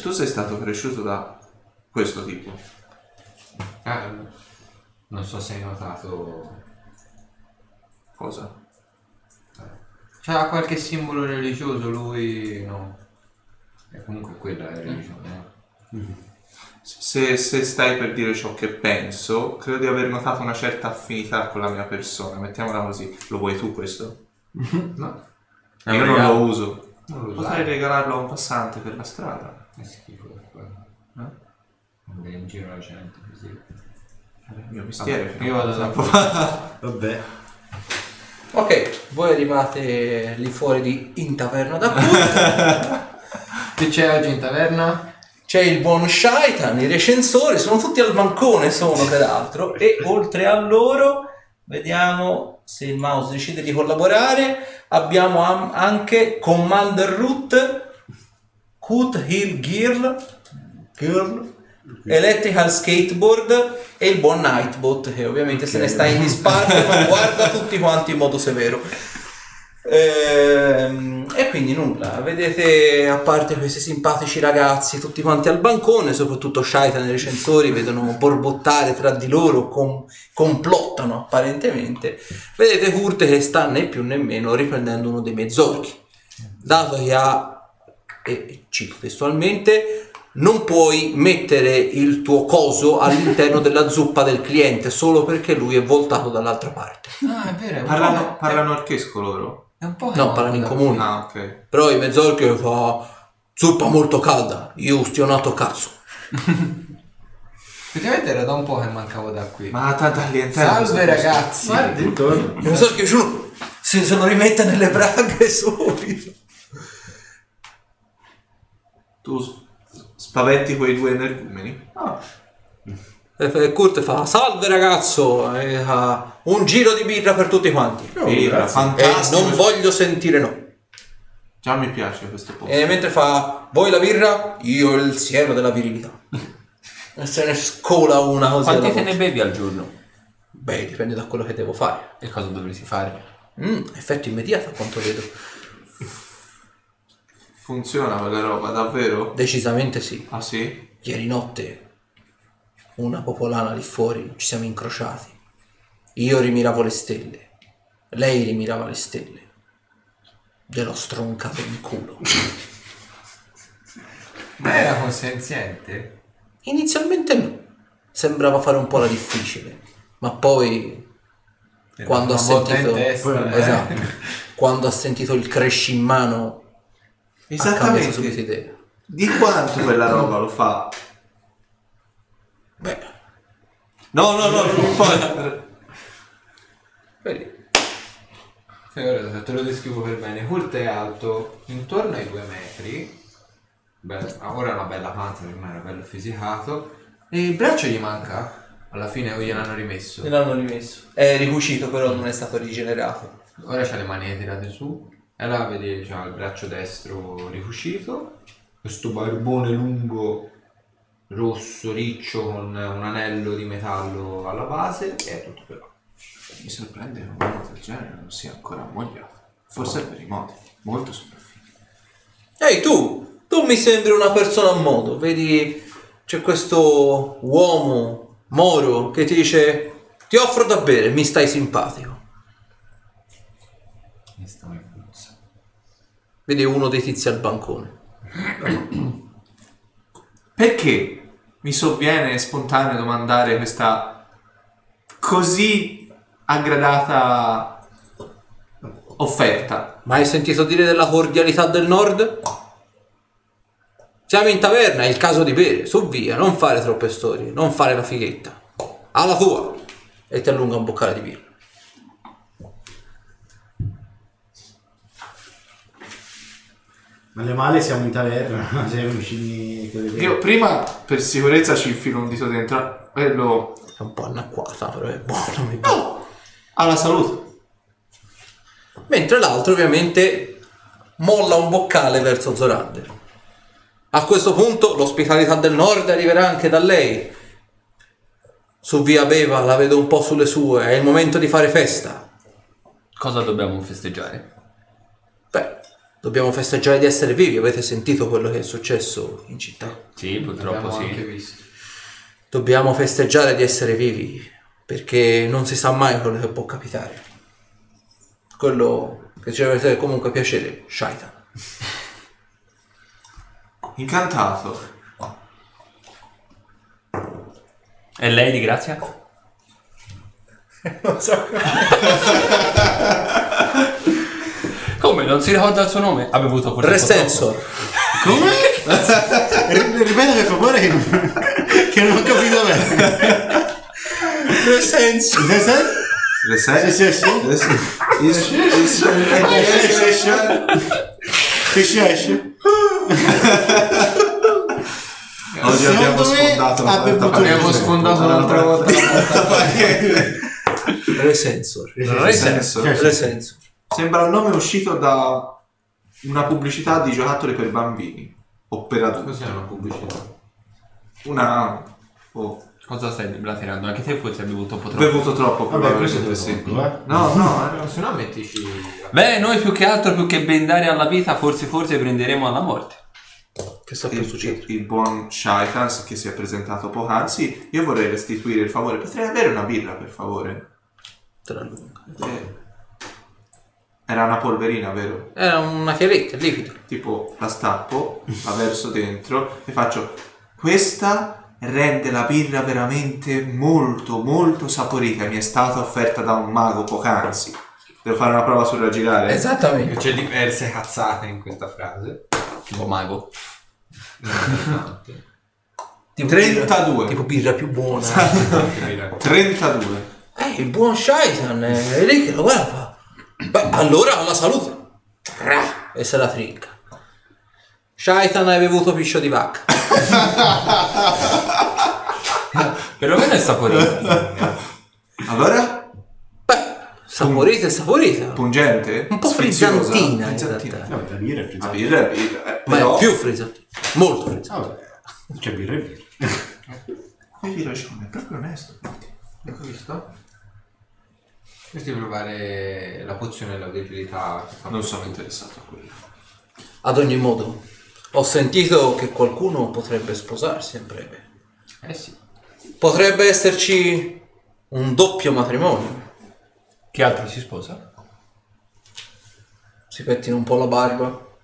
tu sei stato cresciuto da questo tipo. Ah, non so se hai notato. Cosa? C'ha qualche simbolo religioso lui? No. E comunque quella è religione. eh. Se, se stai per dire ciò che penso, credo di aver notato una certa affinità con la mia persona. Mettiamola così. Lo vuoi tu questo? No. Io non lo uso. Non lo Potrei regalarlo a un passante per la strada. È schifo per quello. Eh? Andare in giro la gente così. Il mio mestiere. Io vado da Vabbè. Ok, voi arrivate lì fuori di in taverna da Kurt. Che c'è oggi in taverna? C'è il buon Shaitan, i recensori, sono tutti al bancone, sono peraltro. E oltre a loro, vediamo se il mouse decide di collaborare. Abbiamo am- anche Commander Root, Kut Hill Girl, Girl, Electrical Skateboard e il buon Nightbot, che ovviamente se ne sta in disparte, ma guarda tutti quanti in modo severo. Ehm, e quindi nulla, vedete a parte questi simpatici ragazzi tutti quanti al bancone, soprattutto Shaitan e i recensori vedono borbottare tra di loro, com- complottano apparentemente. Vedete Kurt che sta né più né meno riprendendo uno dei mezzorchi, dato che ha, e cito testualmente, non puoi mettere il tuo coso all'interno della zuppa del cliente solo perché lui è voltato dall'altra parte. Ah, è vero. È un Parlano, po', parlano orchesco loro? È un po' No, parlano in comune. Ah, ok. Però i mezzorchi fa zuppa molto calda, io ustionato cazzo. Effettivamente era da un po' che mancavo da qui. Ma tanta clientela. Salve ragazzi. Guardi, intorno. I mezzorchi sono, se, se lo rimette nelle braghe subito. Tu spaventi quei due energumeni? E fa- Kurt fa salve ragazzo, e fa un giro di birra per tutti quanti. Birra, E fantastico. non voglio sentire no. Già mi piace questo posto. E mentre fa voi la birra, io il siero della virilità. E se ne scola una così. Quanti te ne bevi al giorno? Beh, dipende da quello che devo fare. E cosa dovresti fare? Mm, effetto immediato a quanto vedo. Funziona quella roba, davvero? Decisamente sì. Ah sì? Ieri notte una popolana lì fuori ci siamo incrociati. Io rimiravo le stelle, lei rimirava le stelle. Gliel'ho stroncato in culo. Ma era consenziente? Inizialmente no, sembrava fare un po' la difficile, ma poi quando ha sentito testa, eh. esatto, quando ha sentito il crash in mano cambiato subito Esattamente. idea. Di quanto quella roba lo fa? Beh, No, no, no, non fa. vedi, Sì, guarda, te lo descrivo per bene. Kurt è alto intorno ai due metri. Beh, ora è una bella panza, prima era bello fisicato. E il braccio gli manca. Alla fine o gliel'hanno rimesso. me l'hanno rimesso. È ricucito però non è stato rigenerato. Ora c'ha le mani tirate su. E là vedi c'ha il braccio destro ricucito. Questo barbone lungo, rosso, riccio, con un anello di metallo alla base. E è tutto però. Mi sorprende che un uomo del genere non sia ancora ammogliato. Forse per i modi, molto sopraffini. Ehi tu, tu mi sembri una persona a modo, vedi c'è questo uomo moro che ti dice ti offro da bere, mi stai simpatico. Mi sta in puzza. Vedi uno dei tizi al bancone. Perché mi sovviene spontaneo domandare questa così aggradata offerta? Ma hai sentito dire della cordialità del nord? Siamo in taverna, è il caso di bere, su via, non fare troppe storie, non fare la fighetta. Alla tua! E ti allunga un boccale di birra. Male male siamo in taverna, siamo vicini Io prima per sicurezza ci infilo un dito dentro e lo... È un po' anacquata, però è buono. mi piace. alla salute. Mentre l'altro ovviamente molla un boccale verso Zorander. A questo punto l'ospitalità del nord arriverà anche da lei. Su via Beva la vedo un po' sulle sue, è il momento di fare festa. Cosa dobbiamo festeggiare? Dobbiamo festeggiare di essere vivi. Avete sentito quello che è successo in città? Sì, purtroppo L'abbiamo sì. anche visto. Dobbiamo festeggiare di essere vivi perché non si sa mai quello che può capitare. Quello che ci deve fare comunque piacere, Shaitan. Incantato. E lei di grazia? Non so. Come? Non si ricorda il suo nome? Ha bevuto forse Resensor. Come? Ri- Ripeta per favore che non, che non ho capito bene. Resensor. Che ci esce? Oggi abbiamo sfondato la porta. Abbiamo sfondato l'altra volta la porta Resensor. Resensor. Resensor. Sembra un nome uscito da una pubblicità di giocattoli per bambini. O per adulti. Cos'è una pubblicità? Una... Oh. Cosa stai blaterando? Anche te forse hai bevuto un po' Ho troppo. bevuto troppo, Vabbè, questo è sì. troppo, eh. No, no, Se no mettici... Beh, noi più che altro, più che bendare alla vita, forse forse prenderemo alla morte. Che sta per il, succedere? il buon Shaitans che si è presentato poc'anzi, io vorrei restituire il favore. Potrei avere una birra, per favore? Tra lunga. Eh, Era una polverina, vero? Era una chiavetta, liquido. Tipo, la stappo, la verso dentro e faccio... Questa rende la birra veramente molto, molto saporita. Mi è stata offerta da un mago poc'anzi. Devo fare una prova sul raggirare? Esattamente. C'è diverse cazzate in questa frase. Tipo mago. Tipo 32. Birra, tipo birra più buona. 32. eh, il buon Shaitan è lì che lo guarda fa. Beh, allora alla salute. Tra, E se la trinca. Shaitan hai bevuto piscio di vacca. Perlomeno è saporito. Allora? Beh, saporita e saporita. Pungente? Un po' Sfiziosa? frizzantina in Frizzantina. realtà. Vabbè, la birra è La frizzata. birra è birra, eh, Ma però... è più frizzantina. Molto frizzantina. Vabbè, c'è birra e birra. Avevi ragione, è proprio onesto. Hai visto? Dovresti provare la pozione dell'audibilità. che fa Non sono interessato a quello. Ad ogni modo, ho sentito che qualcuno potrebbe sposarsi a breve. Eh sì. Potrebbe esserci un doppio matrimonio. Chi altro si sposa? Si pettina un po' la barba,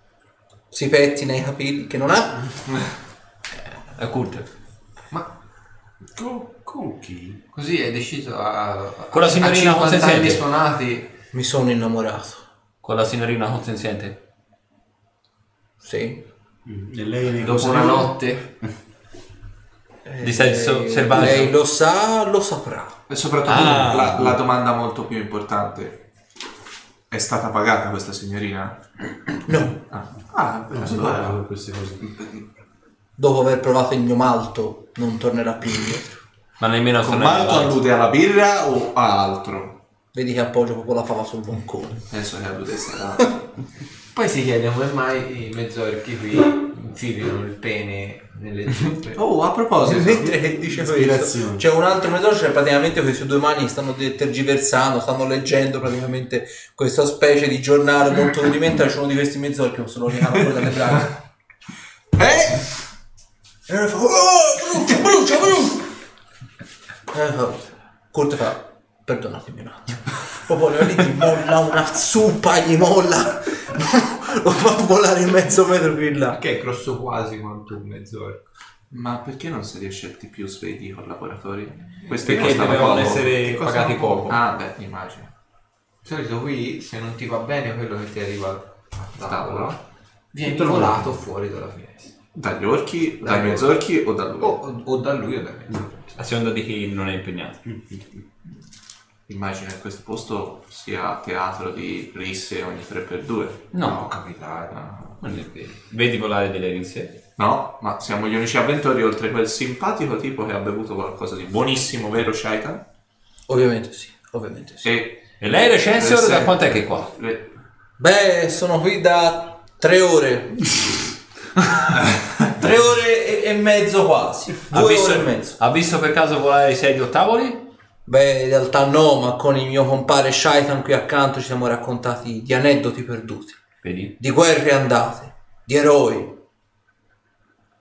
si pettina i capelli che non ha. È Kurt. Con, con chi? così hai deciso a... Con la signorina a 50 anni consenziente. suonati. Mi sono innamorato. Con la signorina consenziente. Sì. E lei nei Dopo una notte. Di sesso Eh, selvaggio. Lei lo sa, lo saprà. E soprattutto Ah. la, la domanda molto più importante. È stata pagata questa signorina? No. Ah, beh, Non si allora... parla con queste cose. Dopo aver provato il mio malto, non tornerà più indietro. Ma nemmeno a Con tornare malto avanti. allude alla birra o a altro? Vedi che appoggio proprio la fava sul bancone. Penso che alludesse all'altro. Poi si chiede come mai i mezzorchi qui infilino il pene nelle zuppe. Oh, a proposito, Mentre che dice questo, Ispirazione. c'è un altro messaggio, cioè praticamente questi due mani stanno de- tergiversando, stanno leggendo praticamente questa specie di giornale molto rudimentale. C'è uno di questi mezz'orchi che se lo ricava fuori dalle braccia. eh? E lui fa, oh, brucia, brucia, brucia. E fa, Kurt fa, perdonatemi un attimo. Proprio lì gli molla una zuppa, gli molla, lo fa volare in mezzo metro qui in là. Che è grosso quasi quanto un mezzorco. Ma perché non siete scelti più svegli collaboratori? Questi Perché dovevano poco. essere pagati poco. Ah, beh, immagino. Di solito qui, se non ti va bene quello che ti arriva a tavola, vieni volato fuori dalla finestra. Dagli orchi, dai Dagli mezzorchi o da lui? O, o- da lui o da me. A seconda di chi non è impegnato. Immagino che questo posto sia teatro di risse ogni 3x2. No, Può capitare. non è vero. Vedi volare delle risse? No, ma siamo gli unici avventori oltre quel simpatico tipo che ha bevuto qualcosa di buonissimo, vero Shaitan? Ovviamente sì, ovviamente sì. E E lei recensor da sì. quanto è che è qua? le- Beh, sono qui da tre ore. tre ore e, mezzo quasi. Ha Due visto, ore e mezzo. ha visto per caso volare i sei ottavoli? Beh, in realtà no, ma con il mio compare Shaitan qui accanto ci siamo raccontati di aneddoti perduti. Vedi? di guerre andate, di eroi,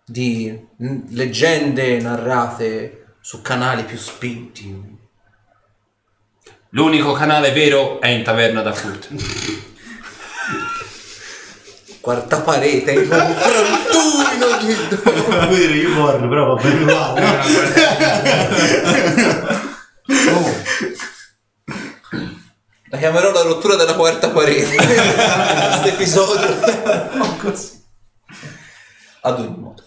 di leggende narrate su canali più spinti. L'unico canale vero è in taverna da Kurt. Quarta parete, in un frantuino di... Io corro, però va bene uguale. no? La chiamerò la rottura della quarta parete. Questo episodio. Così. Ad ogni modo.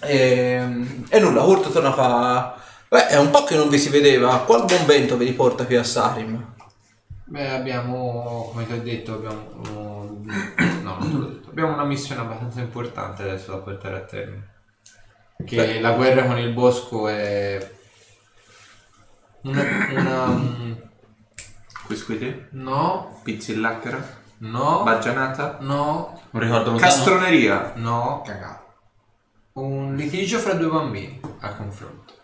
E, e nulla, Hurt torna a fa... Beh, è un po' che non vi si vedeva. Qual buon vento vi riporta qui a Sarim? Beh, abbiamo, come ti ho detto, abbiamo... No, non te l'ho detto. Abbiamo una missione abbastanza importante adesso da portare a termine. Che Beh. la guerra con il bosco è... Una... una Quisquite? no, Pizzillacchera? no, Baggianata? no, Un ricordo lontano? Castroneria? no, cagato. Un litigio fra due bambini a confronto.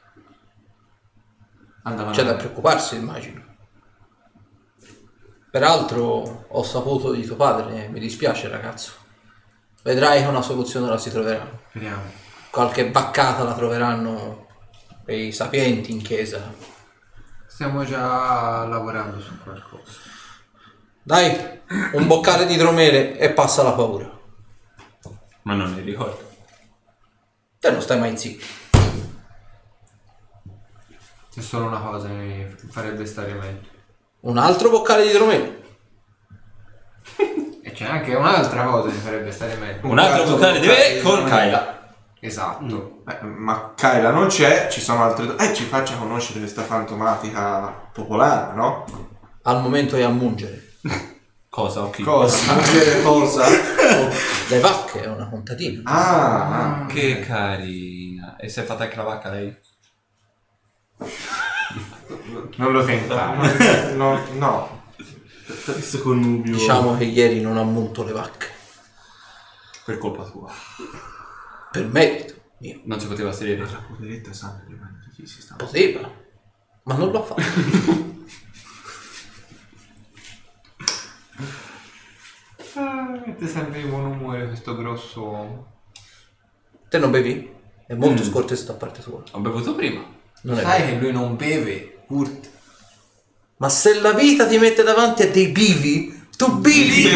Andava C'è da preoccuparsi, immagino. Peraltro ho saputo di tuo padre, mi dispiace ragazzo. Vedrai che una soluzione la si troverà. Speriamo. Qualche baccata la troveranno quei sapienti in chiesa. Stiamo già lavorando su qualcosa. Dai, un boccale di idromele e passa la paura. Ma non ne ricordo. Te non stai mai zitto. C'è solo una cosa che mi farebbe stare meglio. Un altro boccale di idromele. E c'è anche un'altra cosa che mi farebbe stare meglio. Un altro altro vocale di me con Kyla. Esatto. Eh, ma Kyla non c'è, ci sono altre due. Eh, ci faccia conoscere questa fantomatica popolare, no? Al momento è a mungere. Cosa? Ok. Cosa? Mangiare cosa? Le vacche è una contadina. Ah, ah. Che carina. E si è fatta anche la vacca lei? Non lo tentare. no, no. Questo connubio. Diciamo che ieri non ammonto le vacche. Per colpa tua. Per merito mio. Non si poteva sedere. La poveretta sa prima di chi si sta. Poteva, ma non l'ha fatto. Ah, mette sempre di buon umore questo grosso uomo. Te non bevi? È molto scortese da parte tua. Ho bevuto prima. Non Sai che lui non beve, Kurt. Ma se la vita ti mette davanti a dei bivi, tu bivi,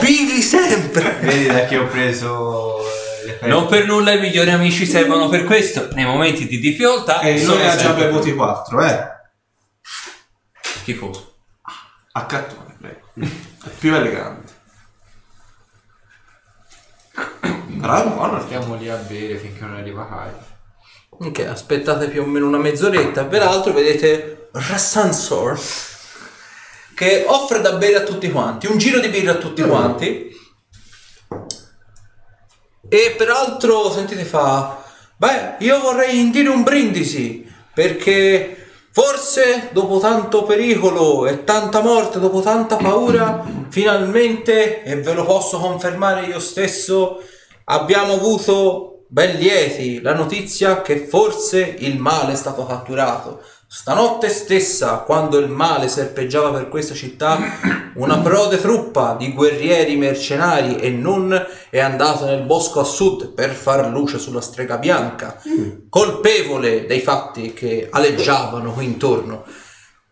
bivi sempre. Vedi da che ho preso eh, Non per nulla i migliori amici servono per questo. Nei momenti di difficoltà. E lui ne ha già bevuti quattro, eh. Schifoso. A cartone, prego. È più elegante. È buono. Stiamo lì a bere finché non arriva Kai. Ok, aspettate più o meno una mezz'oretta. Peraltro vedete Rassansor che offre da bere a tutti quanti, un giro di birra a tutti quanti. E peraltro, sentite fa, beh, io vorrei indire un brindisi perché forse dopo tanto pericolo e tanta morte, dopo tanta paura, finalmente, e ve lo posso confermare io stesso, abbiamo avuto ben lieti la notizia che forse il male è stato catturato. Stanotte stessa, quando il male serpeggiava per questa città, una prode truppa di guerrieri mercenari e non è andata nel bosco a sud per far luce sulla strega bianca, colpevole dei fatti che aleggiavano qui intorno.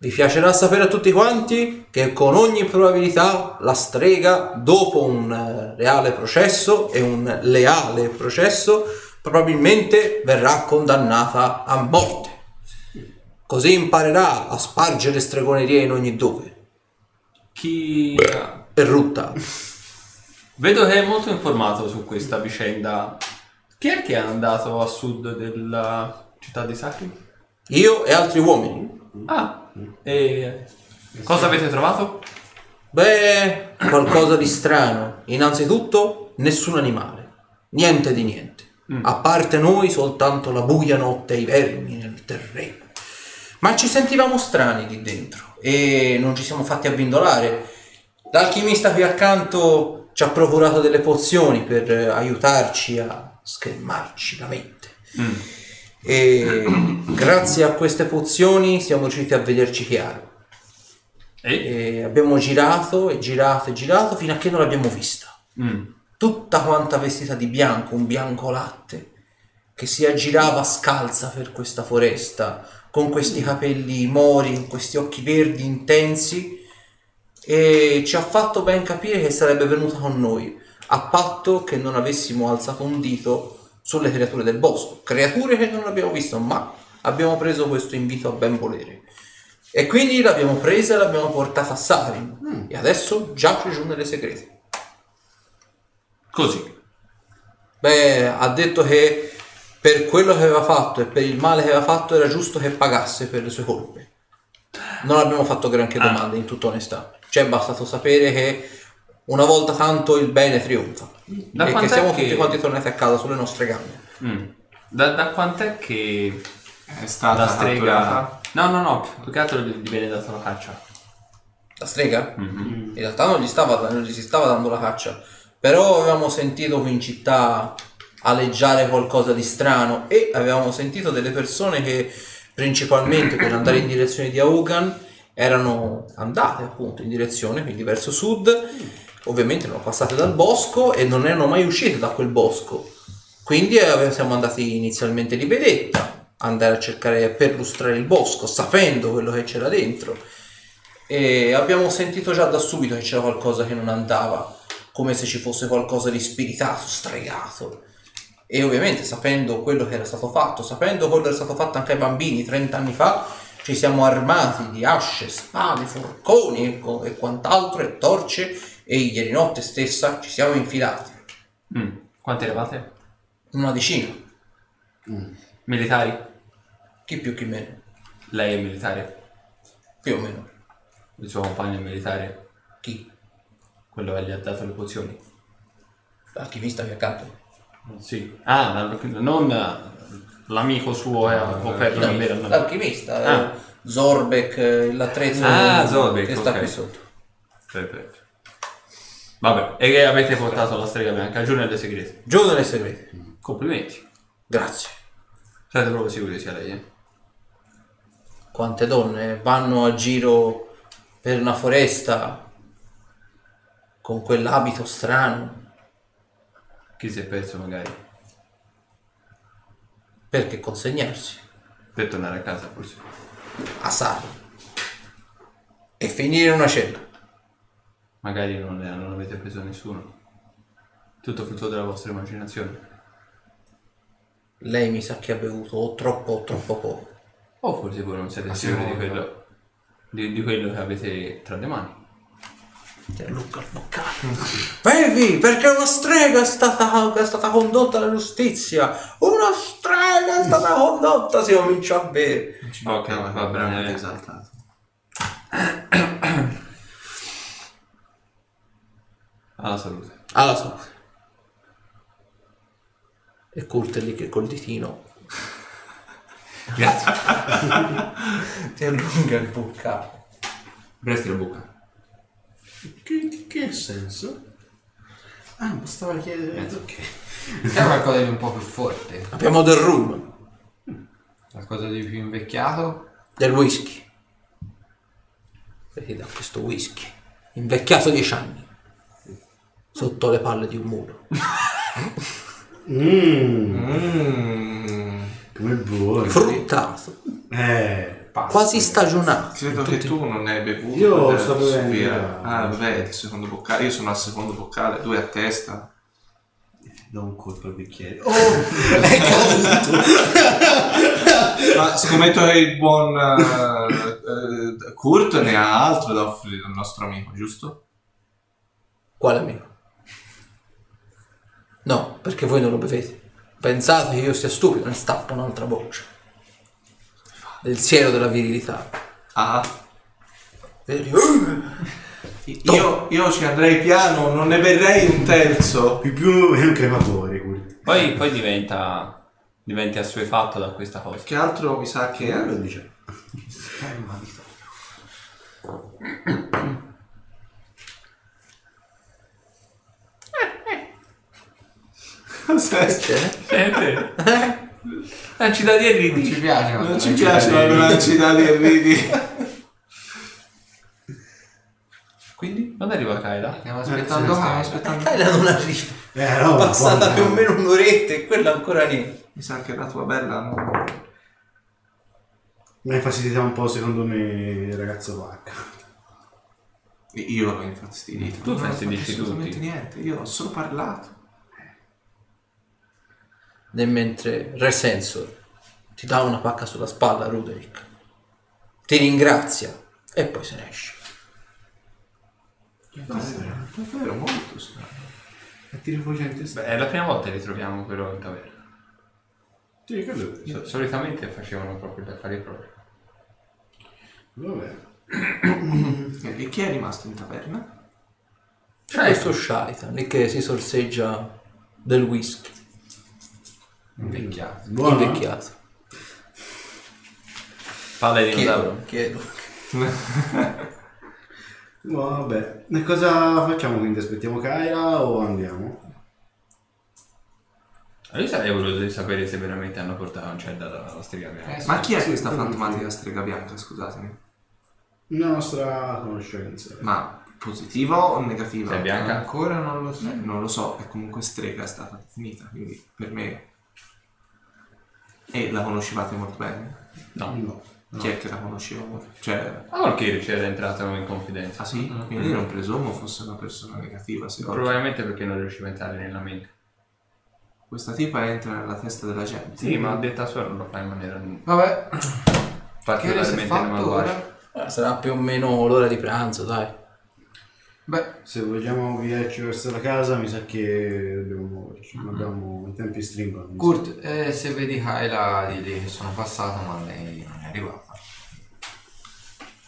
Vi piacerà sapere a tutti quanti che con ogni probabilità la strega, dopo un eh, reale processo e un leale processo, probabilmente verrà condannata a morte. Così imparerà a spargere stregonerie in ogni dove. Chi. E rutta. Vedo che è molto informato su questa vicenda. Chi è che è andato a sud della città di Sacri? Io e altri uomini. Ah, e cosa avete trovato? Beh, qualcosa di strano. Innanzitutto, nessun animale. Niente di niente. A parte noi, soltanto la buia notte e i vermi nel terreno. Ma ci sentivamo strani lì dentro e non ci siamo fatti avvindolare. L'alchimista qui accanto ci ha procurato delle pozioni per eh, aiutarci a schermarci la mente. E grazie a queste pozioni siamo riusciti a vederci chiaro. E? E abbiamo girato e girato e girato fino a che non l'abbiamo vista. Mm. Tutta quanta vestita di bianco, un bianco latte, che si aggirava scalza per questa foresta, con questi capelli mori, con questi occhi verdi intensi, e ci ha fatto ben capire che sarebbe venuta con noi, a patto che non avessimo alzato un dito sulle creature del bosco. Creature che non abbiamo visto, ma abbiamo preso questo invito a ben volere. E quindi l'abbiamo presa e l'abbiamo portata a Sarim. E adesso giace giù nelle segrete. Così. Beh, ha detto che per quello che aveva fatto e per il male che aveva fatto era giusto che pagasse per le sue colpe. Non abbiamo fatto granché Ah. domande, in tutta onestà. Ci è bastato sapere che una volta tanto il bene trionfa. Da e che siamo che- tutti quanti tornati a casa sulle nostre gambe. Mm. Da, da quant'è che È stata la strega... catturata. No, no, no, più che altro gli viene data la caccia. La strega? Mhm. In realtà non gli, stava, non gli si stava dando la caccia, però avevamo sentito qui in città aleggiare qualcosa di strano e avevamo sentito delle persone che principalmente per andare in direzione di Augan erano andate appunto in direzione, quindi verso sud, ovviamente erano passate dal bosco e non erano mai uscite da quel bosco. Quindi eh, siamo andati inizialmente di vedetta, andare a cercare a perlustrare il bosco, sapendo quello che c'era dentro. E abbiamo sentito già da subito che c'era qualcosa che non andava, come se ci fosse qualcosa di spiritato, stregato. E ovviamente sapendo quello che era stato fatto, sapendo quello che era stato fatto anche ai bambini 30 anni fa, ci siamo armati di asce, spade, forconi co- e quant'altro, e torce, e ieri notte stessa ci siamo infilati. Mm. Quanti eravate? Una decina, Militari? chi più chi meno, Lei è militare? più o meno. Il suo compagno è militare? Chi? Quello che gli ha dato le pozioni? L'alchimista qui accanto. Sì. Ah, la- non eh, l'amico suo è offerto No, una bere L'alchimista, Ah. eh, Zorbek, eh, l'attrezzo Ah, Zorbek, che sta qui sotto. Perfetto. Vabbè, e che avete portato la strega bianca giù nelle segrete. Giù nelle segrete. Complimenti. Grazie. Siete proprio sicuri sia lei, eh? Quante donne vanno a giro per una foresta con quell'abito strano Chi si è perso magari? perché consegnarsi Per tornare a casa forse. a Sari e finire in una cella. Magari non, non avete preso nessuno. Tutto frutto della vostra immaginazione. Lei mi sa che ha bevuto o troppo o troppo poco. O forse voi non siete sicuri di quello, di, di quello che avete tra le mani. Il boccale. Bevi, perché una strega è stata, è stata condotta alla giustizia. Una strega è stata condotta, si comincia a bere. Ok, va bene. esaltato. Alla salute. Alla salute. E Kurt è lì che col ditino Grazie. ti allunga il boccale. Presti la bocca. Che, che senso? Ah, bastava chiedere. Ok. È qualcosa di un po' più forte. Abbiamo del rum, Qualcosa di più invecchiato. del whisky. Vedi da questo whisky, invecchiato dieci anni, sotto le palle di un muro. Mmm. Come buono. Fruttato, Eh. quasi stagionato. Credo che tu non ne hai bevuto. Io sto bevendo. Ah, vabbè, il secondo boccale. Io sono al secondo boccale, due a testa. Do un colpo al bicchiere. Ma scommetto che il buon eh, eh, Kurt ne ha altro da offrire al nostro amico, giusto? Quale amico? No, perché voi non lo bevete. Pensate che io sia stupido, ne stappo un'altra voce. Del siero della virilità. Ah, Vedi? io, io ci andrei piano, non ne berrei un terzo. Più più è un crepatore, quello. Poi, poi diventa, diventa assuefatto da questa cosa. Che altro mi sa che... Che lo dice? Cos'è? Sente? La città di Non Ridi. ci piace. Non ci piace la velocità di Ridi. Quindi? Quando arriva Kyla? Stiamo Eh, aspettando sì, Kyla. aspettando. Kyla non arriva. Eh, no, È passata più o meno un'oretta e quella ancora niente. Mi sa che la tua bella non... Mi ha infastidita un po' secondo me il ragazzo Vacca. Io l'ho infastidito. Tu Non ho infastidisci tutti. niente, io ho solo parlato. E mentre Re Sensor ti dà una pacca sulla spalla, Ruderick, ti ringrazia e poi se ne esce. Davvero, davvero molto strano. E ti rifugente Beh, è la prima volta che li troviamo però in taverna. Sì, quello. So- solitamente facevano proprio gli affari propri. Vabbè. E chi è rimasto in taverna? C'è questo Shaitan che si sorseggia del whisky Invecchiato. Buono? invecchiato. Palle di dinosauro. Chiedo, chiedo. No, vabbè. E cosa facciamo quindi? Aspettiamo Kyla o andiamo? Io sarei voluto di sapere se veramente hanno portato un cell dalla strega bianca. Eh, Ma chi è sì, questa fantomatica strega bianca, scusatemi? Una nostra conoscenza. Ma positiva o negativa? Se è bianca? Ancora non lo so. Eh, non lo so, è comunque strega è stata definita, quindi per me... E la conoscevate molto bene? No. No. Chi è che la conosceva molto? Cioè... Ah, perché c'era entrato in confidenza. Ah sì? Quindi non presumo fosse una persona negativa, se Probabilmente perché non riusciva a entrare nella mente. Questa tipa entra nella testa della gente. Sì, ma a detta sua non lo fa in maniera Vabbè, particolarmente malvagia. ora? Eh, sarà più o meno l'ora di pranzo, dai. Beh, Se vogliamo viaggiare verso la casa, mi sa che dobbiamo muoverci. Non abbiamo i tempi stringono. Kurt, eh, se vedi Kyla, digli che sono passato, ma lei non è arrivata.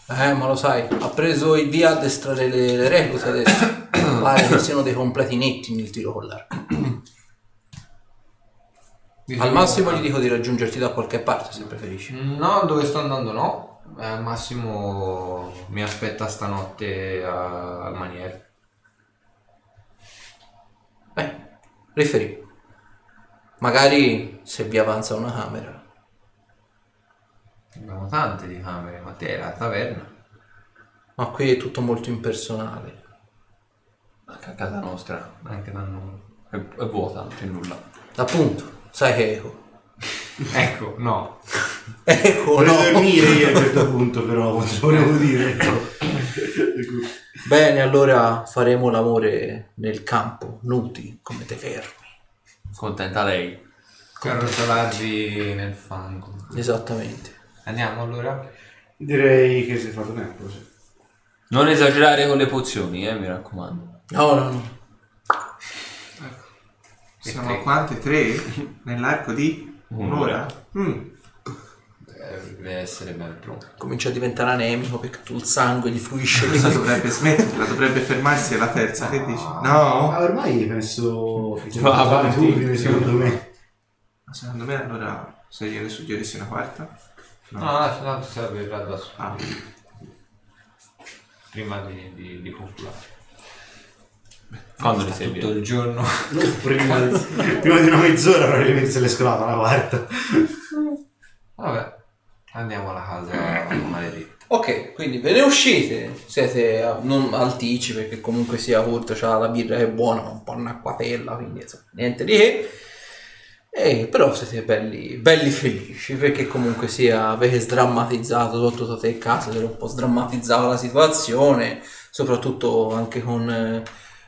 Eh, ma lo sai, ha preso il via a addestrare le, le reclute adesso. Pare che siano dei completi netti nel tiro con l'arco. Al massimo gli dico di raggiungerti da qualche parte se preferisci. No, dove sto andando no. Eh, al massimo mi aspetta stanotte a- al maniere. Beh, riferì. Magari se vi avanza una camera. Abbiamo tante di camere, ma te la taverna. Ma qui è tutto molto impersonale. Anche a casa nostra Anche da noi. è, è vuota, non c'è nulla. Appunto, sai che. Ecco, no. Eco, Volevo no. dormire io a un certo punto, però volevo dire. Bene, allora faremo l'amore nel campo, nudi, come te fermi. Contenta lei. Carrozzolaggi nel fango. Esattamente. Andiamo allora? Direi che si è fatto tempo, sì. Non esagerare con le pozioni, eh, mi raccomando. No, no, no. Siamo tre. a quante? Tre? Nell'arco di un'ora? Mm. Eh, Deve essere ben pronto. Comincia a diventare anemico perché tutto il sangue gli fluisce Questa dovrebbe smetterla, dovrebbe fermarsi alla terza, che dici? Ma No? ormai penso che Va una avanti. abitudine, secondo me. Secondo me allora se gliene suggerissi una quarta? No, no, tanto servirà da solo. Ah, Prima di, di, di concludere. Quando li servirà? tutto il giorno. Prima, prima di una mezz'ora probabilmente se l'è scovata la quarta. Vabbè, andiamo alla casa maledetta. Ok, quindi ve ne uscite, siete a- non altici perché comunque sia corto, c'ha la birra che è buona, ma un po' un'acquatella, quindi insomma, niente di che. E però siete belli, belli felici perché comunque sia avete sdrammatizzato, soprattutto te e casa, avete un po' sdrammatizzato la situazione, soprattutto anche con eh,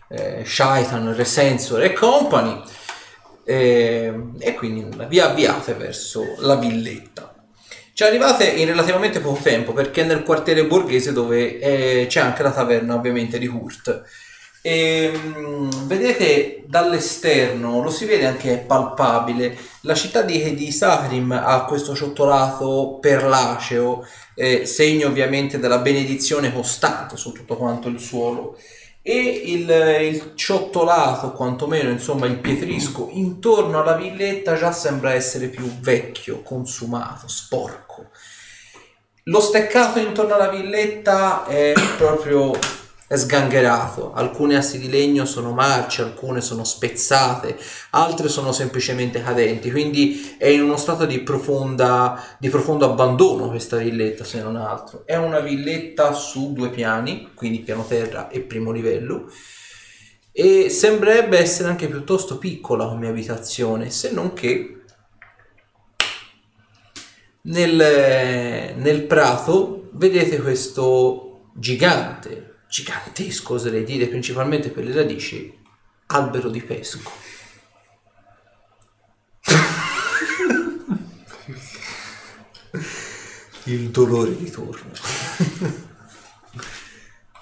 eh, Shaitan, Resensor e company. E, e quindi vi avviate verso la villetta. Ci arrivate in relativamente poco tempo perché è nel quartiere borghese dove eh, c'è anche la taverna ovviamente di Hurt. E, mm, vedete dall'esterno, lo si vede anche è palpabile, la città di, di Sahrim ha questo ciottolato perlaceo, eh, segno ovviamente della benedizione costante su tutto quanto il suolo e il, il ciottolato, quantomeno insomma il pietrisco intorno alla villetta già sembra essere più vecchio, consumato, sporco. Lo steccato intorno alla villetta è proprio è sgangherato, alcune assi di legno sono marce, alcune sono spezzate, altre sono semplicemente cadenti, quindi è in uno stato di, profonda, di profondo abbandono questa villetta se non altro. È una villetta su due piani, quindi piano terra e primo livello, e sembrerebbe essere anche piuttosto piccola come abitazione, se non che nel, nel prato vedete questo gigante, gigantesco oserei dire, principalmente per le radici, albero di pesco. Il dolore ritorna.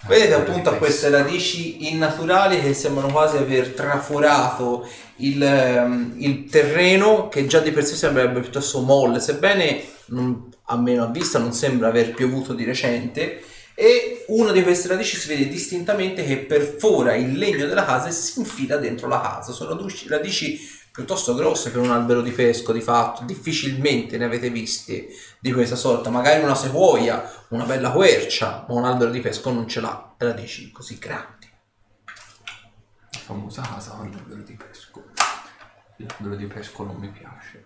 Vedete appunto a queste radici innaturali che sembrano quasi aver traforato il, ehm, il terreno che già di per sé sembrerebbe piuttosto molle, sebbene non- almeno a vista non sembra aver piovuto di recente e una di queste radici si vede distintamente che perfora il legno della casa e si infila dentro la casa. Sono radici- radici piuttosto grosse per un albero di pesco di fatto, difficilmente ne avete visti di questa sorta, magari una sequoia, una bella quercia, ma un albero di pesco non ce l'ha radici così grandi. La famosa casa con l'albero di pesco. L'albero di pesco non mi piace.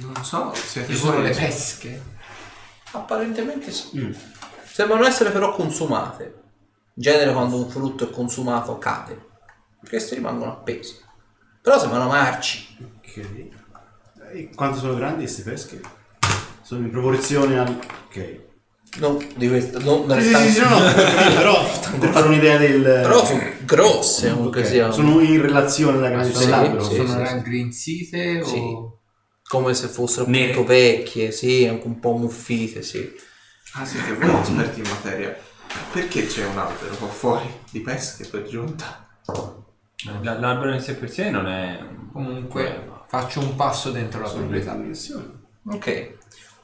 Non so, siete Ci sono voi le pesche. Apparentemente sì. Sembrano essere però consumate. In genere quando un frutto è consumato cade. Questi rimangono appesi. Però sembrano marci. Ok. E quanto sono grandi queste pesche? Sono in proporzione al... Ok. Non di questa, non non Sì, sì, sì, no, no, però per fare un'idea del... Però sono grosse comunque Ok. sia. Sono in relazione alla grandezza Sì, dell'albero. sì, Sono sì. raggrinzite Sì. o... Come se fossero Nere. appunto vecchie, sì, anche un po' muffite, sì. Ah, siete voi esperti in materia. Perché c'è un albero qua fuori di pesche per giunta? L'albero in sé per sé non è... Comunque faccio un passo dentro la proprietà. Ok.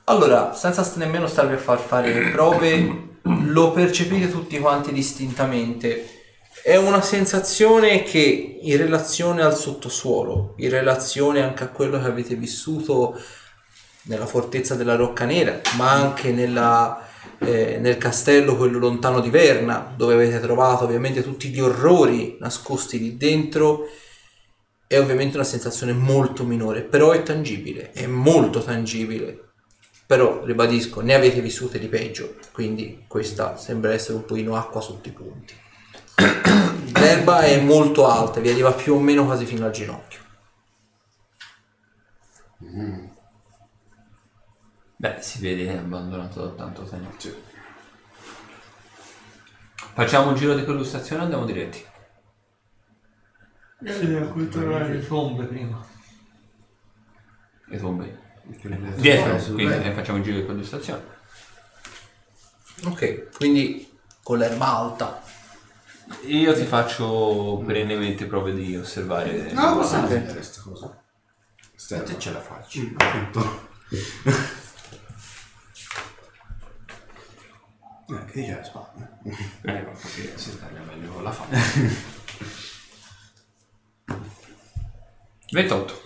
Allora, senza nemmeno starvi a far fare le prove, lo percepite tutti quanti distintamente. È una sensazione che in relazione al sottosuolo, in relazione anche a quello che avete vissuto nella fortezza della Rocca Nera, ma anche nella, eh, nel castello, quello lontano di Verna, dove avete trovato ovviamente tutti gli orrori nascosti lì dentro, è ovviamente una sensazione molto minore, però è tangibile, è molto tangibile. Però, ribadisco, ne avete vissute di peggio, quindi questa sembra essere un pochino acqua sotto i punti. L'erba è molto alta, vi arriva più o meno quasi fino al ginocchio. Beh, si vede abbandonato da tanto tempo. Facciamo un giro di perlustrazione o andiamo diretti? Sì, devo controllare le tombe prima. Le tombe. Dietro, quindi eh, facciamo un giro di perlustrazione. Ok, quindi con l'erba alta. Io ti faccio perennemente prove di osservare. No, cosa è questa cosa? A te ce la faccio. Mm, appunto. Eh, che dice la spada? Eh, ho capito, si taglia meglio con la faccia. 28.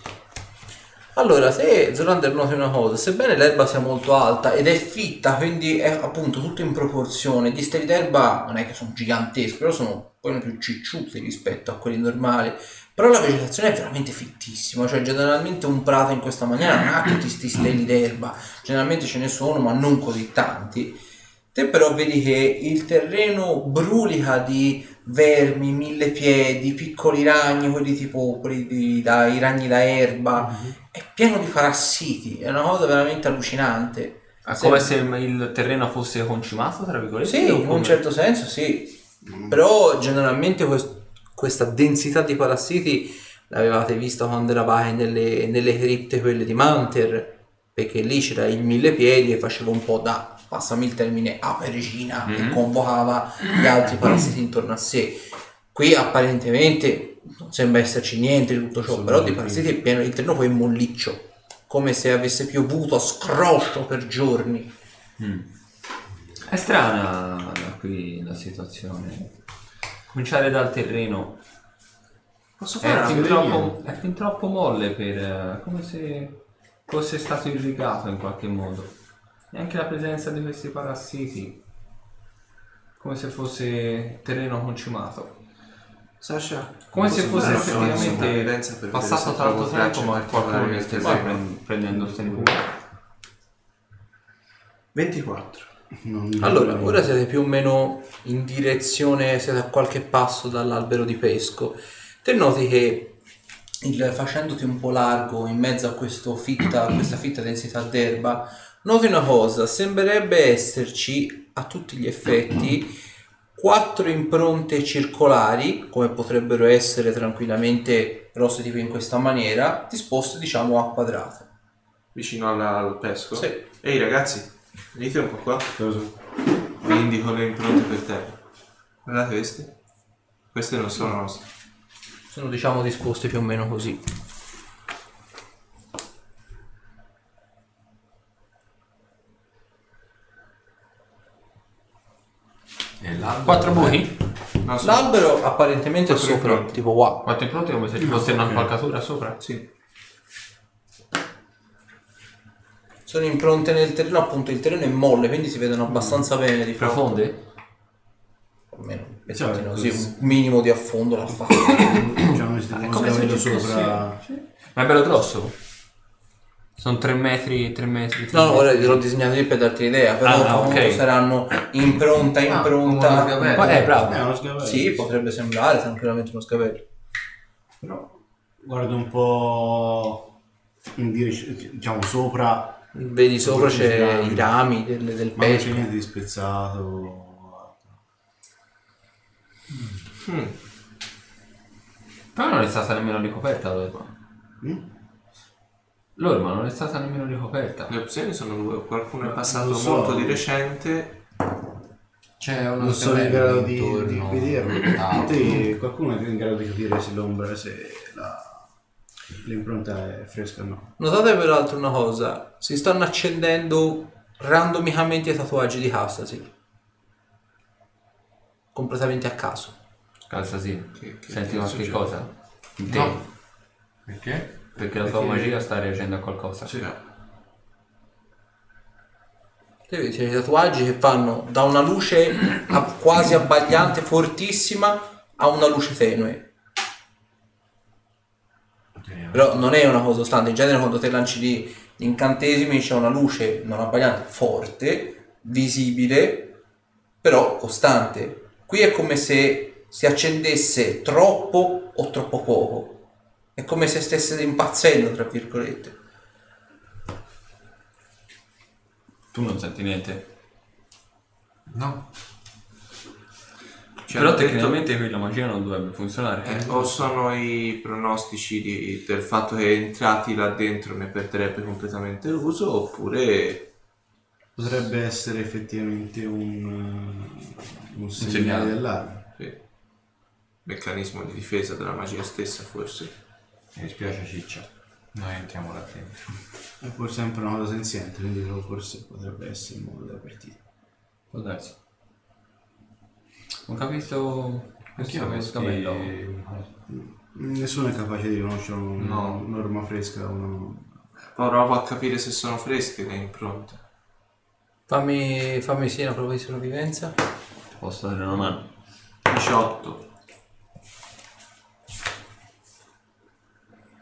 Allora, se Zolander noti una cosa, sebbene l'erba sia molto alta ed è fitta, quindi è appunto tutto in proporzione, gli steli d'erba non è che sono giganteschi, però sono un po' più cicciuti rispetto a quelli normali. Però la vegetazione è veramente fittissima, cioè generalmente un prato in questa maniera non ha tutti questi steli d'erba, generalmente ce ne sono ma non così tanti. Te però vedi che il terreno brulica di vermi, mille piedi, piccoli ragni, quelli tipo quelli di- da, i ragni da erba, è pieno di parassiti, è una cosa veramente allucinante. È Sì. come se il terreno fosse concimato, tra virgolette? Sì, in un certo senso sì, però generalmente quest- questa densità di parassiti l'avevate vista quando eravate nelle, nelle cripte quelle di Manter, perché lì c'era il mille piedi e faceva un po' da, passami il termine, apericina che Mhm. convocava gli altri parassiti intorno a sé. Qui apparentemente non sembra esserci niente di tutto ciò, però di parassiti è pieno, il terreno poi è molliccio, come se avesse piovuto a scroscio per giorni. Mm. È strana da qui la situazione. Cominciare dal terreno Posso fare è fin, troppo, è fin troppo molle per... eh, come se fosse stato irrigato in qualche modo. E anche la presenza di questi parassiti come se fosse terreno concimato. Sasha, Come se fosse effettivamente passato tanto tempo, ma qualcuno ne del stesse tesoro. prend- prendendosene cura. 24. Non- Allora, ora siete più o meno in direzione, siete a qualche passo dall'albero di pesco. Te noti che il- facendoti un po' largo in mezzo a questo fitta, a questa fitta densità d'erba, noti una cosa, sembrerebbe esserci a tutti gli effetti quattro impronte circolari, come potrebbero essere tranquillamente rosse tipo in questa maniera, disposte diciamo a quadrato. Vicino alla- al pesco? Sì. Ehi ragazzi, venite un po' qua. Cosa? Vi indico le impronte per terra. Guardate queste. Queste non sono nostre. Sono diciamo disposte più o meno così. Quattro buchi? Sono- L'albero apparentemente è Quattro sopra, impronte. tipo wow. Quattro impronte come se ci fosse una impalcatura sopra? Sì. Sono impronte nel terreno, appunto il terreno è molle, quindi si vedono abbastanza bene di fronte. Profonde? Almeno un Cioè, pezzettino così, così. un minimo di affondo l'ha fatto. Diciamo che stiamo come se scavallo ci fosse- sopra. Ma è bello grosso? Sono tre metri, tre metri. tre No, no, ora l'ho disegnato io per darti l'idea, però Ah, comunque ok. saranno impronta, Ah, impronta. gavetta. Ma è bravo. Eh, uno scavallo. sì, potrebbe sembrare tranquillamente uno scavello. Però guardo un po' in direzione, diciamo sopra, Vedi sopra Sì, c'è i rami del, del ma non c'è niente di spezzato. Però non è stata nemmeno ricoperta l'orma. Mm? L'orma non è stata nemmeno ricoperta. Le opzioni sono due. Qualcuno è passato so. molto di recente. C'è uno Non sono in grado di, di vederlo. tavolo. Te, qualcuno è in grado di capire se l'ombra, se la, l'impronta è fresca o no. Notate peraltro una cosa, si stanno accendendo randomicamente i tatuaggi di Hastasi. Completamente a caso. Che- Senti che qualche cosa? No. Perché? Perché la tua Perché- magia sta reagendo a qualcosa. Sì. Te vedi, i tatuaggi che vanno da una luce a- quasi abbagliante, fortissima, a una luce tenue. Però non è una cosa costante, in genere quando te lanci gli incantesimi c'è una luce non abbagliante, forte, visibile, però costante. Qui è come se si accendesse troppo o troppo poco. È come se stesse impazzendo, tra virgolette. Tu non senti niente. No. Ci Però detto- tecnicamente qui la magia non dovrebbe funzionare. Eh, o sono i pronostici di- del fatto che entrati là dentro ne perderebbe completamente l'uso oppure Potrebbe essere effettivamente un, un segnale segnale. d'allarme. sì, meccanismo di difesa della magia stessa forse. Mi dispiace Ciccia. Noi entriamo là dentro. È pur sempre una cosa senziente, quindi forse potrebbe essere il modo della partita. Può darsi. Ho capito questo questo questi... scabello. Nessuno è capace di conoscere una No. norma fresca. Poi provo a capire se sono fresche le impronte. Fammi, fammi sì una prova di sopravvivenza. Posso dare una mano? 18.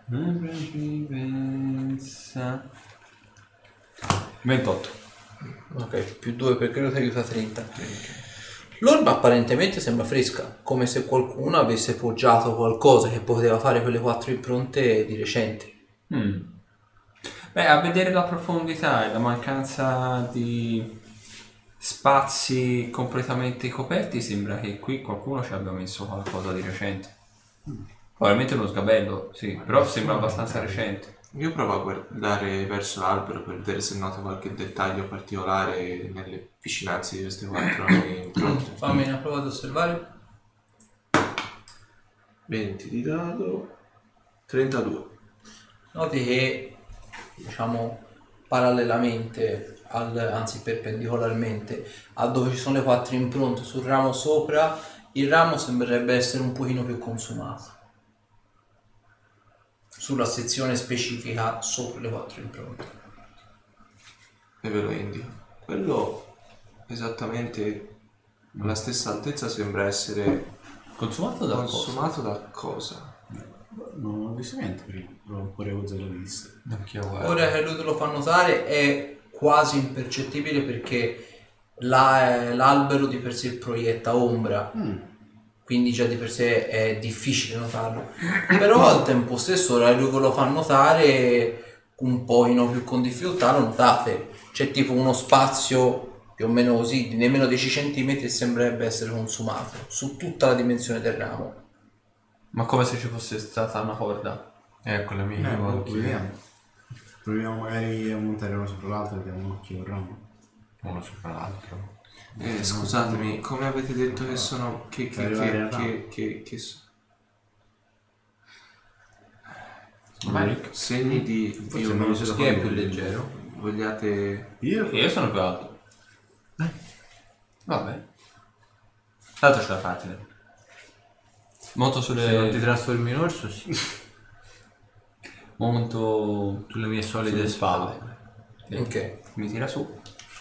Sopravvivenza. 28. Ok, più 2 perché quello ti aiuta 30. L'orba apparentemente sembra fresca, come se qualcuno avesse poggiato qualcosa che poteva fare quelle quattro impronte di recente. Mm. Beh, a vedere la profondità e la mancanza di spazi completamente coperti, sembra che qui qualcuno ci abbia messo qualcosa di recente. Probabilmente uno sgabello, sì, però sembra abbastanza recente. Io provo a guardare verso l'albero per vedere se noto qualche dettaglio particolare nelle vicinanze di queste quattro impronte. Fammi una prova di osservare. 20 di dado, 32. Noti che, diciamo, parallelamente, al, anzi perpendicolarmente, a dove ci sono le quattro impronte sul ramo sopra, il ramo sembrerebbe essere un pochino più consumato. Sulla sezione specifica sopra le quattro impronte. E ve lo indico. Quello esattamente alla stessa altezza sembra essere Consumato da cosa? consumato da cosa? Non ho visto niente prima, però pure Uzzo l'ho visto. Ora che lui te lo fa notare è quasi impercettibile perché la- l'albero di per sé proietta ombra, Mm. Quindi già di per sé è difficile notarlo. Però al tempo stesso, ora che lui ve lo fa notare un pochino più con difficoltà, lo notate. C'è tipo uno spazio più o meno così, di nemmeno 10 cm e sembrerebbe essere consumato su tutta la dimensione del ramo. Ma come se ci fosse stata una corda. Ecco le mie Eh, vediamo. Proviamo magari a montare uno sopra l'altro e diamo un occhio al ramo. Uno sopra l'altro. Eh, scusatemi, come avete detto che sono... che... che... Che... che... che... che so- Mike? segni di... Forse io non so Chi è più leggero? Vogliate... Io? Io sono più alto. Vabbè. Tanto ce la fate. Monto Se non ti sulle. trasformi in orso, sì. Monto Sulle mie solide sulle spalle. Ok. Mi tira su.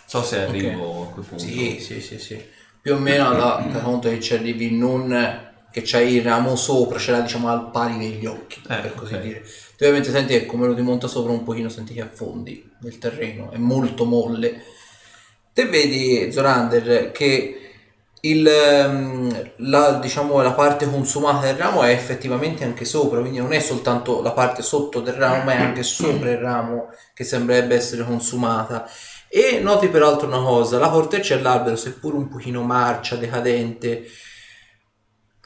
So se arrivo a quel punto. Sì, sì, sì, sì. Più o meno alla conto che ci arrivi non che c'hai il ramo sopra, ce l'hai diciamo al pari degli occhi, Eh, per così ok. dire. Tu ovviamente senti che come lo rimonta sopra un pochino, senti che affondi nel terreno, è molto molle. Te vedi, Zorander, che il, ehm, la, diciamo, la parte consumata del ramo è effettivamente anche sopra, quindi non è soltanto la parte sotto del ramo, ma è anche sopra il ramo che sembrerebbe essere consumata. E noti peraltro una cosa, la corteccia dell'albero, seppur un pochino marcia, decadente,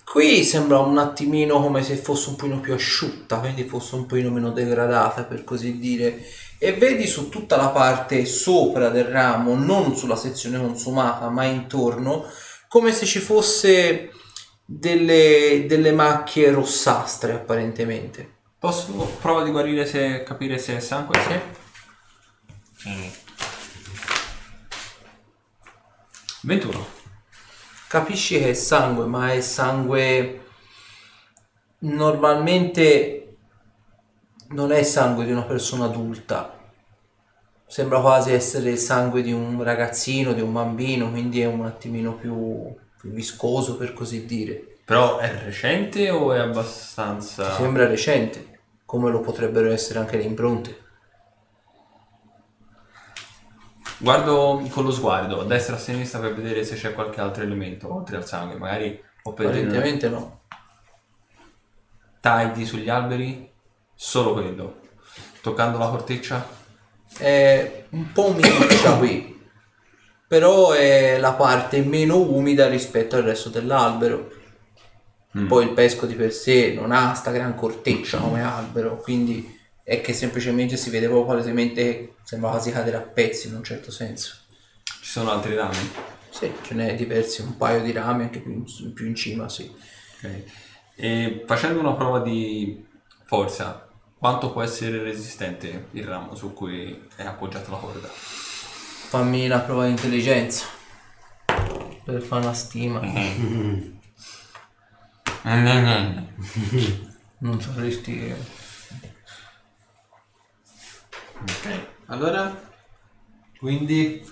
qui sembra un attimino come se fosse un pochino più asciutta, quindi fosse un pochino meno degradata per così dire. E vedi su tutta la parte sopra del ramo, non sulla sezione consumata, ma intorno, come se ci fosse delle, delle macchie rossastre apparentemente. Posso prova di guarire se capire se è sangue? Sì. 21. Capisci che è sangue, ma è sangue normalmente non è sangue di una persona adulta. Sembra quasi essere il sangue di un ragazzino, di un bambino, quindi è un attimino più, più viscoso per così dire. Però è recente o è abbastanza... Sembra recente, come lo potrebbero essere anche le impronte. Guardo con lo sguardo a destra e a sinistra per vedere se c'è qualche altro elemento oltre al sangue, magari o per dire Apparentemente no. tagli sugli alberi, solo quello. Toccando la corteccia, È un po' umidiccia qui, però è la parte meno umida rispetto al resto dell'albero. Poi il pesco di per sé non ha sta gran corteccia come albero, quindi è che semplicemente si vede proprio palesemente sembra quasi cadere a pezzi in un certo senso. ci sono altri rami. Sì, ce n'è diversi, un paio di rami anche più in, più in cima, sì. Ok. E facendo una prova di forza, quanto può essere resistente il ramo su cui è appoggiata la corda? Fammi una prova di intelligenza per fare una stima. Non sapresti... Ok. Allora? Quindi...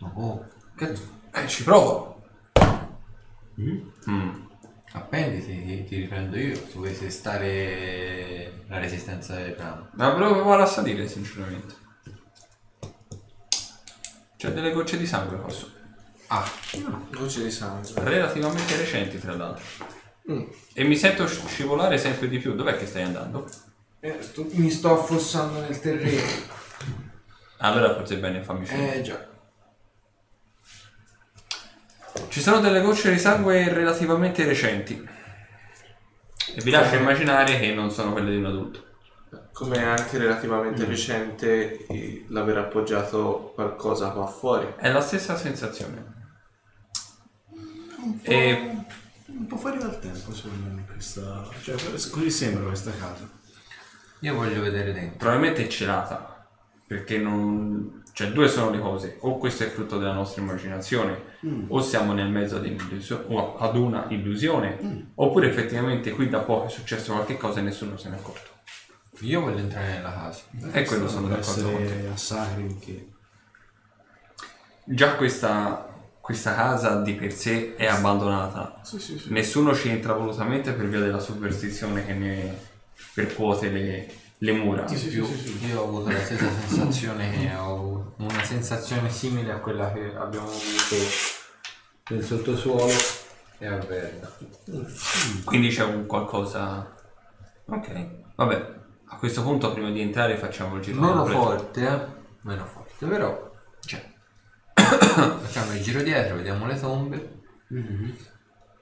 Oh, che... Eh, ci provo. Mm. Appenditi, ti, ti riprendo io. Se vuoi testare la resistenza del ramo. Ma provare a salire, sinceramente. C'è delle gocce di sangue qua su. Ah, Voce di sangue. Relativamente recenti, tra l'altro. E mi sento sci- scivolare sempre di più. Dov'è che stai andando? Eh, sto- mi sto affossando nel terreno. Allora forse è bene fammi scendere. Eh già. Ci sono delle gocce di sangue relativamente recenti. E vi lascio immaginare che non sono quelle di un adulto. Come è anche relativamente recente eh, l'aver appoggiato qualcosa qua fuori. È la stessa sensazione. E Un po' fuori dal tempo, secondo me, questa... Cioè, così sembra questa casa. Io voglio vedere dentro. probabilmente è celata. Perché non... Cioè due sono le cose. O questo è frutto della nostra immaginazione. O siamo nel mezzo ad, o ad una illusione. Oppure effettivamente qui da poco è successo qualche cosa e nessuno se ne è accorto. Io voglio entrare nella casa. E quello sono d'accordo con te. essere a Sacri che... Già questa questa casa di per sé è abbandonata. Sì, sì, sì. Nessuno ci entra volutamente per via della superstizione che ne percuote le, le mura. Di più, io ho avuto la stessa sensazione che ho avuto una sensazione simile a quella che abbiamo avuto nel sottosuolo e a Verna. Quindi c'è un qualcosa. Ok, vabbè. A questo punto, prima di entrare, facciamo il giro. Meno completo. forte, eh? Meno forte, però c'è. Facciamo il giro dietro, vediamo le tombe.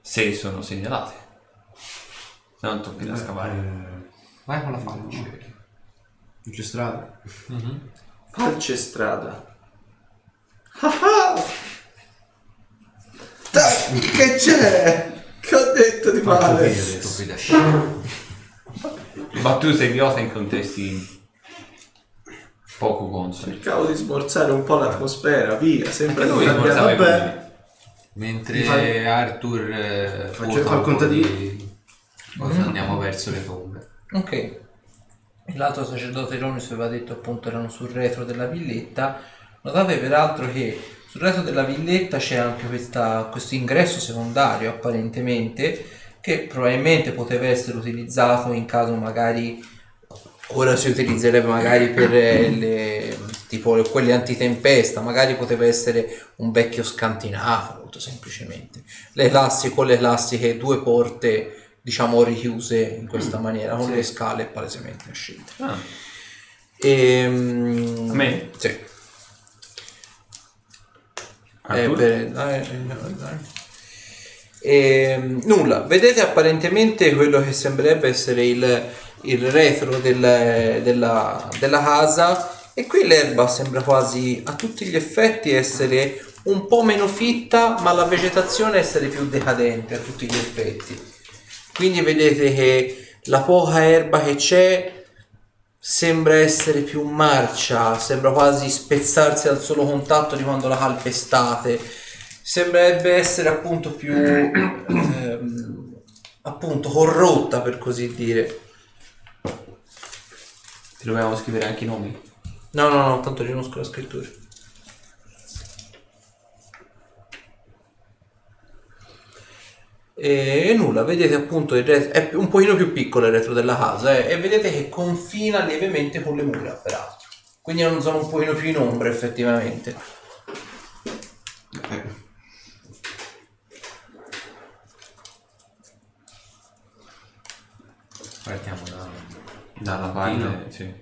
Se sono segnalate. Se non tocchi da scavare. Vai con la faccia. Non c'è strada. Falce strada. Ah Dai, che c'è? Che ho detto di male? Stupida scena. Ma tu sei idiota in contesti poco consoli. Cercavo di smorzare un po' l'atmosfera, via, sempre Anche lui noi smorzava abbiamo... i Vabbè. pugni. Mentre fai- Arthur eh, Faccio- quota fa il contadino. di- Cosa andiamo verso le tombe. Ok. L'altro sacerdote Ironis aveva detto appunto erano sul retro della villetta. Notate peraltro che sul retro della villetta c'è anche questo ingresso secondario apparentemente che probabilmente poteva essere utilizzato in caso magari ora si utilizzerebbe magari per eh, le, tipo quelle antitempesta, magari poteva essere un vecchio scantinato molto semplicemente. Le elastiche con le elastiche due porte diciamo richiuse in questa maniera con le scale palesemente scelte. Ah, Ehm, A me? Sì. Eh, per- dai, dai, dai. Ehm, nulla, vedete apparentemente quello che sembrerebbe essere il, il retro del- della, della casa e qui l'erba sembra quasi a tutti gli effetti essere un po' meno fitta ma la vegetazione essere più decadente a tutti gli effetti quindi vedete che la poca erba che c'è sembra essere più marcia, sembra quasi spezzarsi al solo contatto di quando la calpestate. Sembrerebbe essere appunto più ehm, appunto corrotta per così dire. Ti dobbiamo scrivere anche i nomi? No, no, no, tanto riconosco la scrittura. E nulla, vedete appunto il retro, è un pochino più piccolo il retro della casa eh, e vedete che confina lievemente con le mura peraltro. Quindi è una zona un pochino più in ombra effettivamente. Eh, Partiamo da... Dalla parte, sì.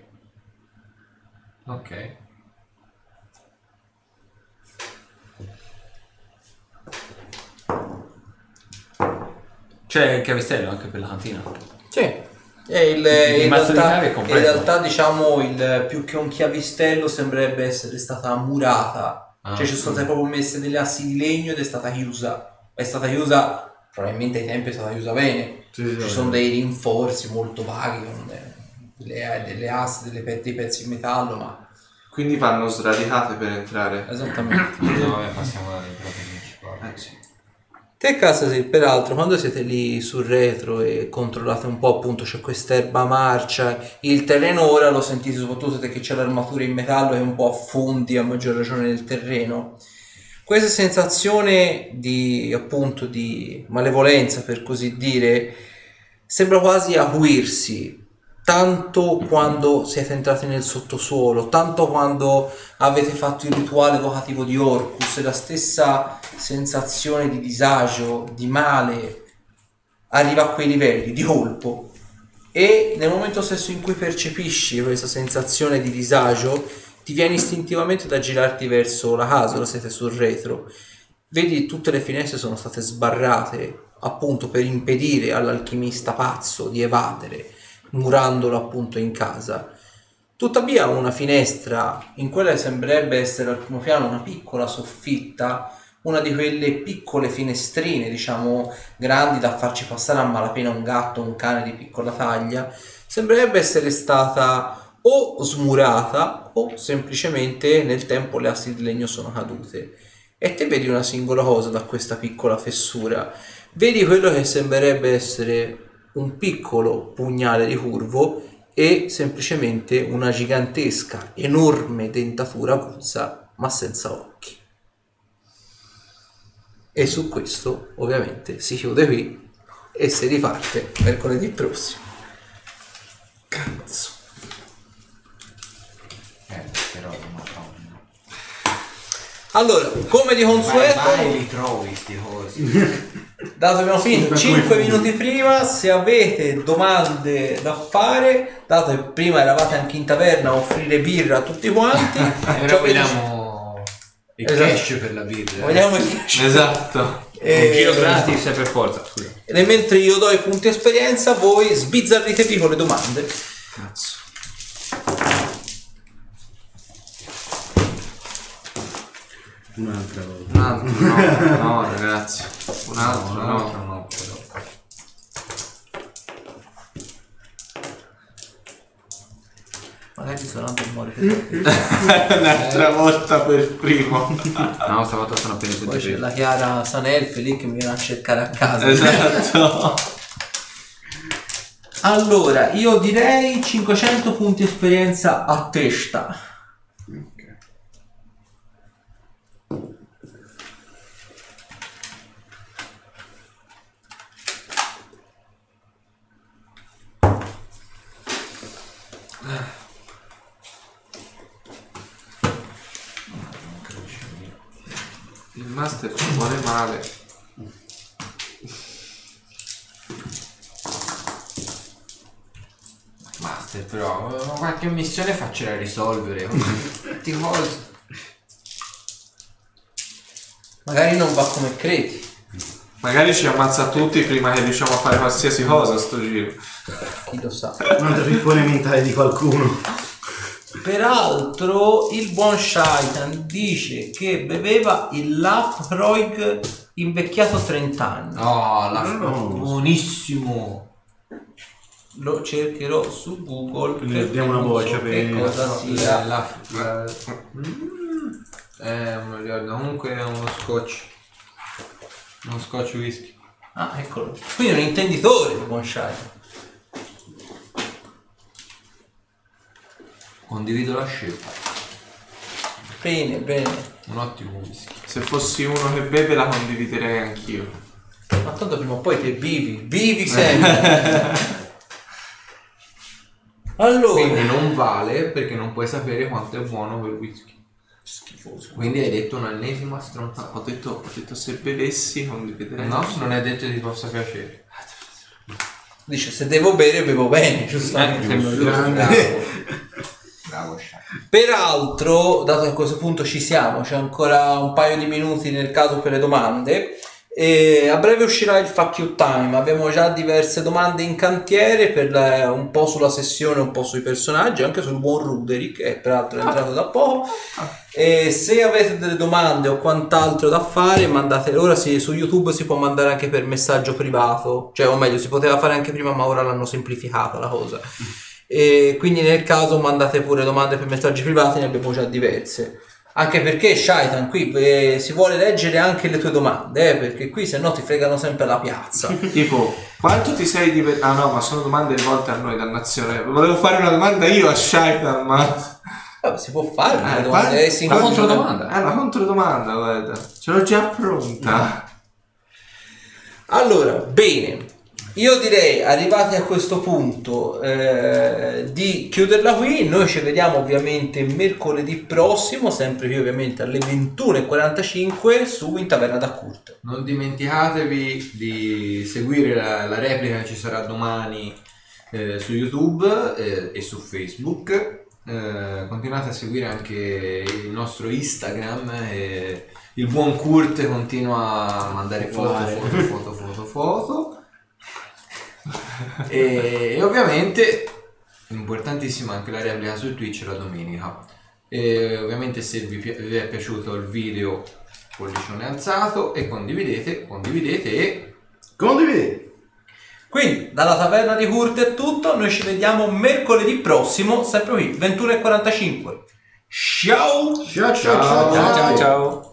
Ok. C'è il cavistello anche per la cantina. Sì. E il, Il in, mazzo di realtà, chiave è in completo. realtà diciamo il, più che un chiavistello sembrerebbe essere stata murata. Ah, cioè ci sono state proprio messe delle assi di legno ed è stata chiusa. È stata chiusa, probabilmente ai tempi è stata chiusa bene. Sì, sì, Ci sì. sono dei rinforzi molto vaghi delle, delle assi, delle pe- dei pezzi in metallo, ma Quindi vanno sradicate per entrare. esattamente. No, passiamo all'entrata principale. Eh sì. Te Cassasi, peraltro, quando siete lì sul retro e controllate un po', appunto, c'è quest'erba marcia, il terreno ora lo sentite soprattutto perché c'è l'armatura in metallo e un po' affondi a maggior ragione nel terreno. Questa sensazione di, appunto, di malevolenza, per così dire, sembra quasi acuirsi, tanto quando siete entrati nel sottosuolo, tanto quando avete fatto il rituale evocativo di Orcus, la stessa sensazione di disagio, di male, arriva a quei livelli di colpo. E nel momento stesso in cui percepisci questa sensazione di disagio, ti viene istintivamente da girarti verso la casa, ora siete sul retro. Vedi tutte le finestre sono state sbarrate appunto per impedire all'alchimista pazzo di evadere, murandolo appunto in casa. Tuttavia una finestra in quella sembrerebbe essere al primo piano una piccola soffitta, una di quelle piccole finestrine, diciamo, grandi da farci passare a malapena un gatto un cane di piccola taglia, sembrerebbe essere stata o smurata o semplicemente nel tempo le assi di legno sono cadute. E te vedi una singola cosa da questa piccola fessura. Vedi quello che sembrerebbe essere un piccolo pugnale di curvo e semplicemente una gigantesca, enorme dentatura aguzza, ma senza occhi. E su questo ovviamente si chiude qui e si riparte mercoledì prossimo. Cazzo. Eh, però madonna. Allora, come di consueto, vai, li trovi sti cosi. dato che abbiamo finito Per 5 cui- minuti prima, se avete domande da fare, dato che prima eravate anche in taverna a offrire birra a tutti quanti, E ora vogliamo il Esatto. cash per la birra. vogliamo il Esatto. Eh, Un giro gratis per forza. scusa. E mentre io do i punti esperienza, voi sbizzarritevi con le domande. Cazzo. Un'altra volta. Un altro no, no ragazzi. Un altro No, no. no, no, però. Magari sono anche per Un'altra volta per primo. No, stavolta sono appena Poi c'è la Chiara Sanelfi lì che mi viene a cercare a casa. Esatto. Allora, io direi 500 punti esperienza a testa. Master ci vuole male. Master, però qualche missione faccela risolvere. Tutti cosi. Magari non va come credi. Magari ci ammazza tutti prima che riusciamo a fare qualsiasi cosa sto giro. Chi lo sa. Un'altra pippone mentale di qualcuno. Peraltro il buon Shaitan dice che beveva il Laproig invecchiato 30 anni. No, la No. buonissimo. Lo cercherò su Google. Quindi perché diamo una voce so per- cosa La, sia. la, la- Mm. eh, non mi ricordo. Comunque è uno scotch. Uno scotch whisky. Ah, eccolo. Quindi è un intenditore il buon Shaitan. Condivido la scelta. Bene, bene. Un ottimo whisky. Se fossi uno che beve la condividerei anch'io. Ma tanto prima o poi te vivi, vivi sempre. allora, Quindi non vale perché non puoi sapere quanto è buono quel whisky. schifoso. Quindi hai detto un'ennesima stronzata. Ho detto, ho detto se bevessi condividerei. No, non è detto che ti possa piacere. Dice se devo bere bevo bene, giustamente. Eh, sembra Bravo. Peraltro, dato che a questo punto ci siamo, c'è ancora un paio di minuti nel caso per le domande. E a breve uscirà il Fuck You Time. Abbiamo già diverse domande in cantiere, per la- un po' sulla sessione, un po' sui personaggi, anche sul buon Ruderick, che peraltro è entrato da poco. E se avete delle domande o quant'altro da fare, mandatele. Ora sì, su YouTube si può mandare anche per messaggio privato, cioè, o meglio, si poteva fare anche prima, ma ora l'hanno semplificata la cosa. E quindi nel caso mandate pure domande per messaggi privati, ne abbiamo già diverse. Anche perché Shaitan qui eh, si vuole leggere anche le tue domande, eh, perché qui se no ti fregano sempre la piazza. Tipo, quanto ti sei divertito? Ah no, ma sono domande rivolte a noi, dannazione. Volevo fare una domanda io a Shaitan, ma... Vabbè, si può fare una Eh, domanda, qua- eh, incontra- controdomanda. È la controdomanda, guarda. Ce l'ho già pronta. Allora, bene. Io direi, arrivati a questo punto, eh, di chiuderla qui. Noi ci vediamo ovviamente mercoledì prossimo, sempre qui ovviamente alle 21.45 su In Taverna da Kurt. Non dimenticatevi di seguire la, la replica che ci sarà domani eh, su YouTube eh, e su Facebook. Eh, continuate a seguire anche il nostro Instagram. e il buon Kurt continua a mandare foto, foto, foto, foto, foto. e, e ovviamente importantissima anche la replica su Twitch la domenica. E ovviamente se vi, pi- vi è piaciuto il video pollicione alzato e condividete, condividete e Condividete. Quindi, dalla Taverna di Kurt è tutto. Noi ci vediamo mercoledì prossimo, sempre qui, 21.45. Ciao! Ciao ciao ciao. Ciao ciao ciao.